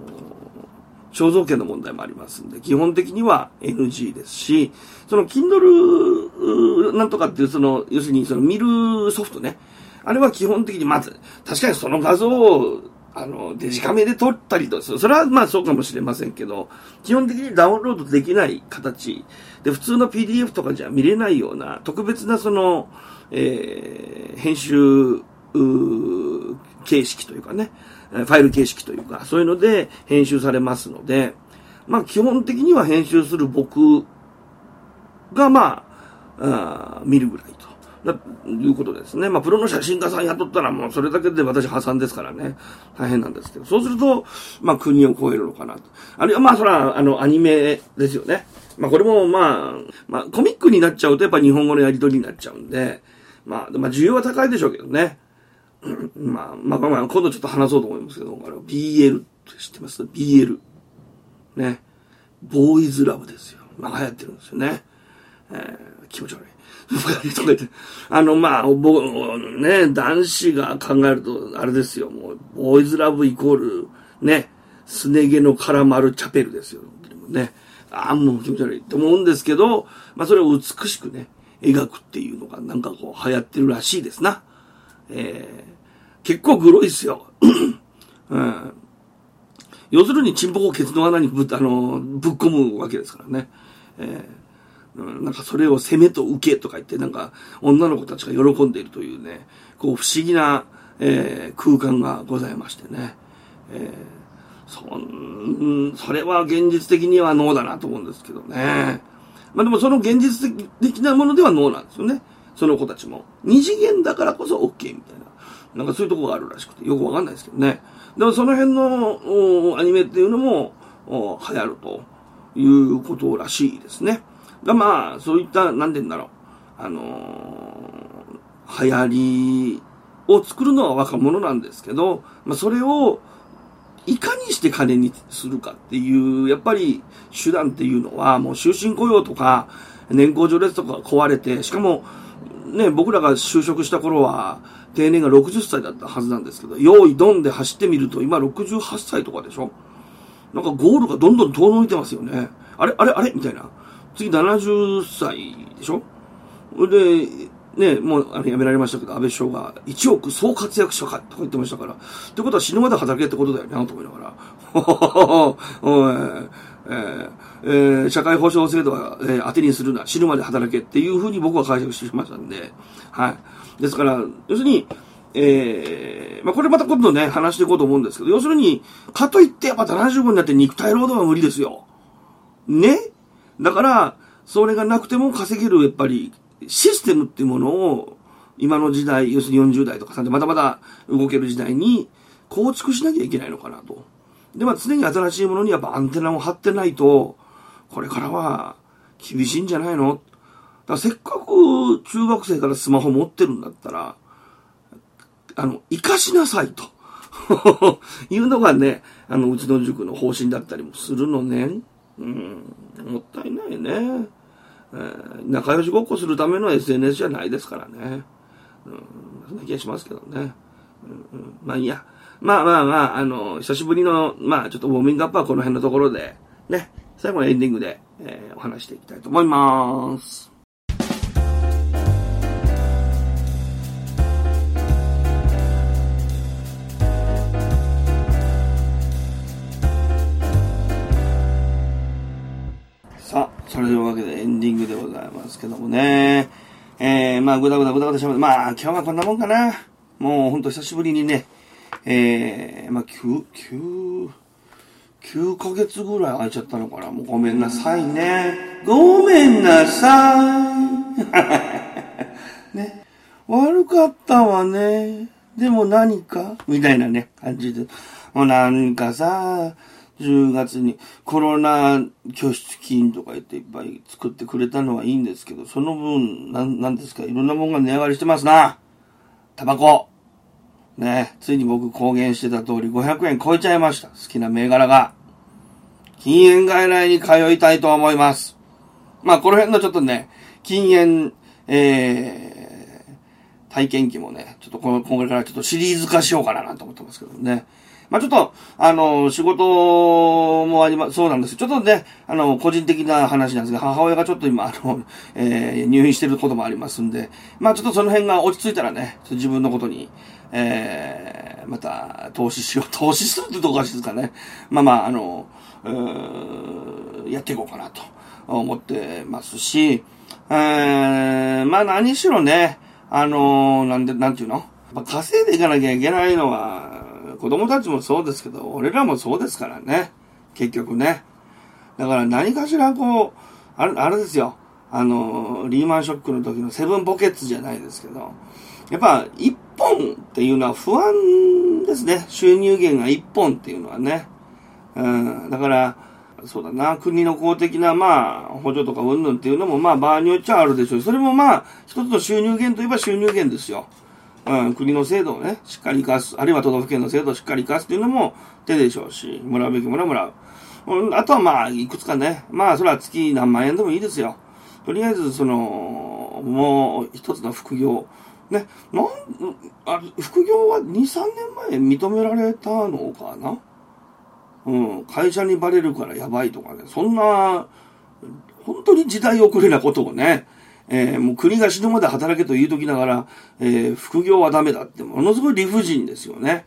肖像権の問題もありますんで、基本的には NG ですし、その Kindle なんとかっていう、その、要するにその見るソフトね、あれは基本的にまず、確かにその画像をあの、デジカメで撮ったりとする、それはまあそうかもしれませんけど、基本的にダウンロードできない形。で、普通の PDF とかじゃ見れないような、特別なその、えー、編集、形式というかね、ファイル形式というか、そういうので編集されますので、まあ基本的には編集する僕がまあ、あ見るぐらいと。だいうことですね。まあ、プロの写真家さん雇ったらもうそれだけで私破産ですからね。大変なんですけど。そうすると、まあ、国を超えるのかなと。あるいはまあ、そら、あの、アニメですよね。まあ、これもまあ、まあ、コミックになっちゃうとやっぱ日本語のやり取りになっちゃうんで、まあ、まあ、需要は高いでしょうけどね。まあ、まあ、まあ、今度ちょっと話そうと思いますけど、あの、BL って知ってます ?BL。ね。ボーイズラブですよ。まあ、流行ってるんですよね。えー、気持ち悪い。とか言って、あの、まあ、僕、ね、男子が考えると、あれですよ、もう、ボーイズラブイコール、ね、すね毛の絡まるチャペルですよ。ね。ああ、もう気持ち悪いって思うんですけど、まあ、それを美しくね、描くっていうのが、なんかこう、流行ってるらしいですな。えー、結構グロいっすよ。うん。要するに、チンポコケツの穴にぶあの、ぶっ込むわけですからね。えーうん、なんかそれを攻めと受けとか言って、なんか女の子たちが喜んでいるというね、こう不思議な、えー、空間がございましてね。えー、そん、それは現実的にはノーだなと思うんですけどね。まあでもその現実的なものではノーなんですよね。その子たちも。二次元だからこそ OK みたいな。なんかそういうとこがあるらしくて、よくわかんないですけどね。でもその辺のアニメっていうのも流行るということらしいですね。がまあ、そういった、なんて言うんだろう、あのー、流行りを作るのは若者なんですけど、まあ、それを、いかにして金にするかっていう、やっぱり手段っていうのは、もう終身雇用とか、年功序列とか壊れて、しかも、ね、僕らが就職した頃は、定年が60歳だったはずなんですけど、用意ドンで走ってみると、今68歳とかでしょ？なんかゴールがどんどん遠のいてますよね。あれあれあれ？みたいな。次70歳でしょ？で、ね、もう、あの、辞められましたけど、安倍首相が、1億総活躍者か、とか言ってましたから。ってことは死ぬまで働けってことだよな、と思いながら。おい、えーえー、社会保障制度は、えー、当てにするな、死ぬまで働けっていうふうに僕は解釈しましたんで、はい。ですから、要するに、えー、まあ、これまた今度ね、話していこうと思うんですけど、要するに、かといってやっぱ75になって肉体労働は無理ですよ。ね？だから、それがなくても稼げる、やっぱり、システムっていうものを、今の時代、要するに40代とか30まだまだ動ける時代に構築しなきゃいけないのかなと。で、まあ常に新しいものにやっぱアンテナを張ってないと、これからは厳しいんじゃないの？だせっかく中学生からスマホ持ってるんだったら、あの、活かしなさいと。いうのがね、あの、うちの塾の方針だったりもするのね。うん、もったいないね。えー、仲良しごっこするための SNS じゃないですからね。うん、そんな気がしますけどね。うん、まあいいや。まあまあまあ、あの、久しぶりの、まあちょっとウォーミングアップはこの辺のところで、ね、最後のエンディングで、えー、お話していきたいと思います。それというわけでエンディングでございますけどもね。えー、まあ、ぐだぐだぐだぐだしゃべまあ、今日はこんなもんかな。もう、ほんと久しぶりにね、えー、まあ、9、9、9ヶ月ぐらい空いちゃったのかな。もうごめんなさいね。ごめんなさい。ね。悪かったわね。でも何か？みたいなね、感じで。もうなんかさ、10月にコロナ拠出金とか言っていっぱい作ってくれたのはいいんですけど、その分、なん、なんですか、いろんなもんが値上がりしてますな。タバコ。ね、ついに僕公言してた通り500円超えちゃいました。好きな銘柄が。禁煙外来に通いたいと思います。まあ、この辺のちょっとね、禁煙、えー、体験記もね、ちょっとこの、これからちょっとシリーズ化しようかななんて思ってますけどね。まあ、ちょっと、あの、仕事もありま、そうなんですちょっとね、あの、個人的な話なんですが、母親がちょっと今、あの、えー、入院してることもありますんで、まあ、ちょっとその辺が落ち着いたらね、自分のことに、えー、また、投資しよう。投資するってどうかしですかね。まあまあ、あの、やっていこうかなと思ってますし、えー、まあ何しろね、あのなんで、なんていうの？稼いでいかなきゃいけないのは、子供たちもそうですけど、俺らもそうですからね。結局ね。だから何かしらこう、あれ、あれですよ。あの、リーマンショックの時のセブンポケッツじゃないですけど、やっぱ一本っていうのは不安ですね。収入源が一本っていうのはね。うん、だから、そうだな、国の公的な、まあ、補助とかうんぬんっていうのも、まあ、場合によっちゃあるでしょう。それもまあ、一つの収入源といえば収入源ですよ。うん、国の制度をね、しっかり活かす、あるいは都道府県の制度をしっかり活かすっていうのも手でしょうし、もらうべきものはもらう。うん、あとはまあ、いくつかね、まあ、それは月何万円でもいいですよ。とりあえず、その、もう一つの副業。ね、なん、あ副業は2、3年前認められたのかな？うん、会社にバレるからやばいとかね、そんな、本当に時代遅れなことをね、えー、もう国が死ぬまで働けと言うときながら、えー、副業はダメだって、ものすごい理不尽ですよね。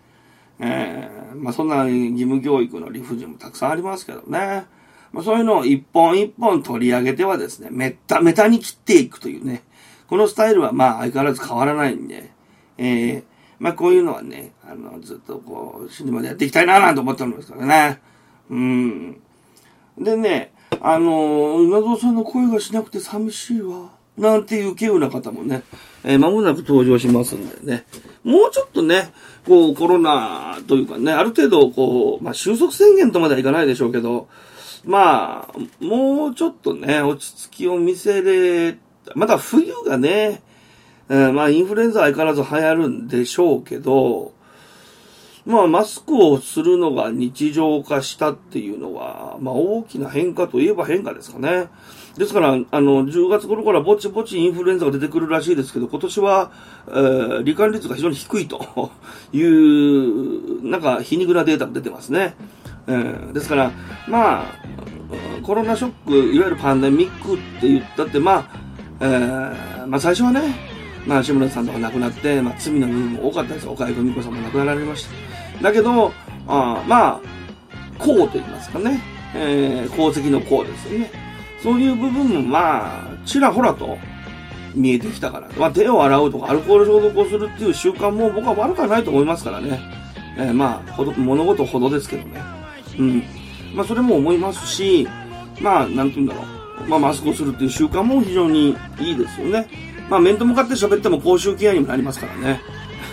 えー、まあそんな義務教育の理不尽もたくさんありますけどね。まあそういうのを一本一本取り上げてはですね、めっためたに切っていくというね。このスタイルはまあ相変わらず変わらないんで、えー、まあこういうのはね、あの、ずっとこう、死ぬまでやっていきたいななんて思ってるんですからね。うん。でね、あの、稲造さんの声がしなくて寂しいわ。なんていう稀有な方もね、えー、間もなく登場しますんでね。もうちょっとね、こう、コロナというかね、ある程度、こう、まあ、収束宣言とまではいかないでしょうけど、まあ、もうちょっとね、落ち着きを見せれ、まだ冬がね、えー、まあ、インフルエンザは相変わらず流行るんでしょうけど、まあ、マスクをするのが日常化したっていうのは、まあ、大きな変化といえば変化ですかね。ですから、あの、10月頃からぼちぼちインフルエンザが出てくるらしいですけど、今年は、えー、罹患率が非常に低いと いう、なんか皮肉なデータが出てますね。えーですから、まあ、コロナショック、いわゆるパンデミックって言ったって、まあ、えーまあ最初はね、まあ志村さんとか亡くなって、まあ罪の部分も多かったですよ。岡井久美子さんも亡くなられました。だけど、あまあ、功と言いますかね、えー功績の功ですよね。そういう部分もまあ、ちらほらと見えてきたから。まあ手を洗うとかアルコール消毒をするっていう習慣も僕は悪くはないと思いますからね。えーまあ、ほど、物事ほどですけどね。うん。まあそれも思いますし、まあ、なんて言うんだろう。まあマスクをするっていう習慣も非常にいいですよね。まあ面と向かって喋っても公衆ケアにもなりますからね。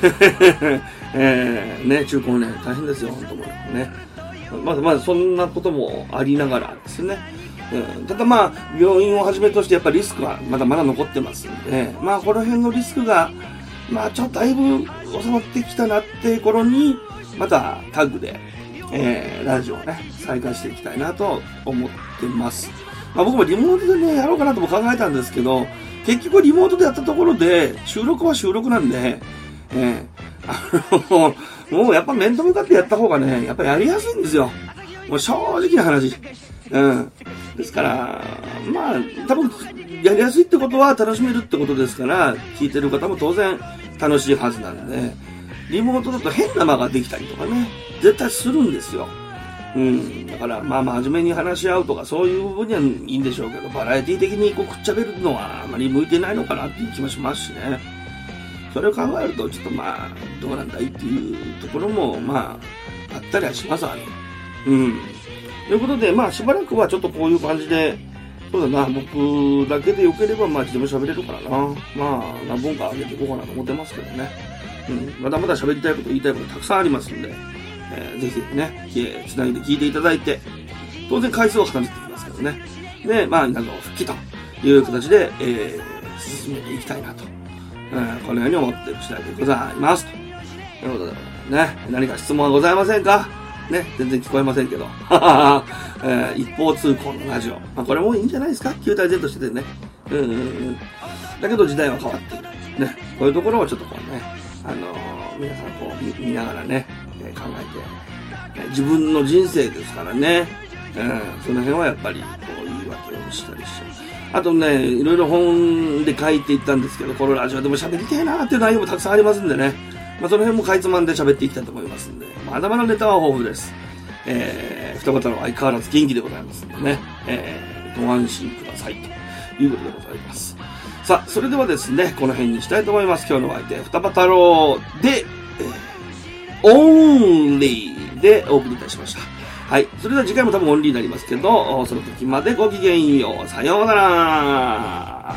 えー、ね、中高年大変ですよ、本当もね。まだまだそんなこともありながらですね。うん、ただまあ、病院をはじめとしてやっぱりリスクはまだまだ残ってますんで、まあこの辺のリスクが、まあちょっとだいぶ収まってきたなって頃に、またタッグで、えー、ラジオをね、再開していきたいなと思ってます。まあ僕もリモートでね、やろうかなとも考えたんですけど、結局リモートでやったところで、収録は収録なんで、えーあの、もうやっぱ面と向かってやった方がね、やっぱやりやすいんですよ。もう正直な話。うん。ですから、まあ、多分、やりやすいってことは楽しめるってことですから、聞いてる方も当然楽しいはずなんで、リモートだと変な間ができたりとかね、絶対するんですよ。うん。だから、まあ、真面目に話し合うとか、そういう部分にはいいんでしょうけど、バラエティ的にこう、くっちゃべるのはあまり向いてないのかなっていう気もしますしね。それを考えると、ちょっとまあ、どうなんだいっていうところも、まあ、あったりはしますわね。うん。ということで、まあ、しばらくはちょっとこういう感じで、そうだな、僕だけでよければ、まあ、いつでも喋れるからな。まあ、何本か上げていこうかなと思ってますけどね。うん。まだまだ喋りたいこと、言いたいことたくさんありますんで、えーぜひぜひね、えーつないで聞いていただいて、当然回数を重ねていきますけどね。で、まあ、なんか復帰という形で、えー進めていきたいなと。えーこのように思っている次第でございます。ということで、ね、何か質問はございませんか？ね、全然聞こえませんけど。えー一方通行のラジオ。まあ、これもいいんじゃないですか？球体 Z しててね。うんうんうん。だけど時代は変わっている。ね、こういうところをちょっとこうね、あのー皆さんこう見ながらね、えー考えて、自分の人生ですからね。うん、その辺はやっぱり、こう、言い訳をしたりして。あとね、いろいろ本で書いていったんですけど、このラジオでも喋りたいなーっていう内容もたくさんありますんでね。まあ、その辺もかいつまんで喋っていきたいと思いますんで、まだまだネタは豊富です。えー、二方の相変わらず元気でございますんでね、えー、ご安心くださいということでございます。さあ、それではですね、この辺にしたいと思います。今日のお相手、二葉太郎で、えー、オンリーでお送りいたしました。はい。それでは次回も多分オンリーになりますけど、その時までごきげんよう。さようなら。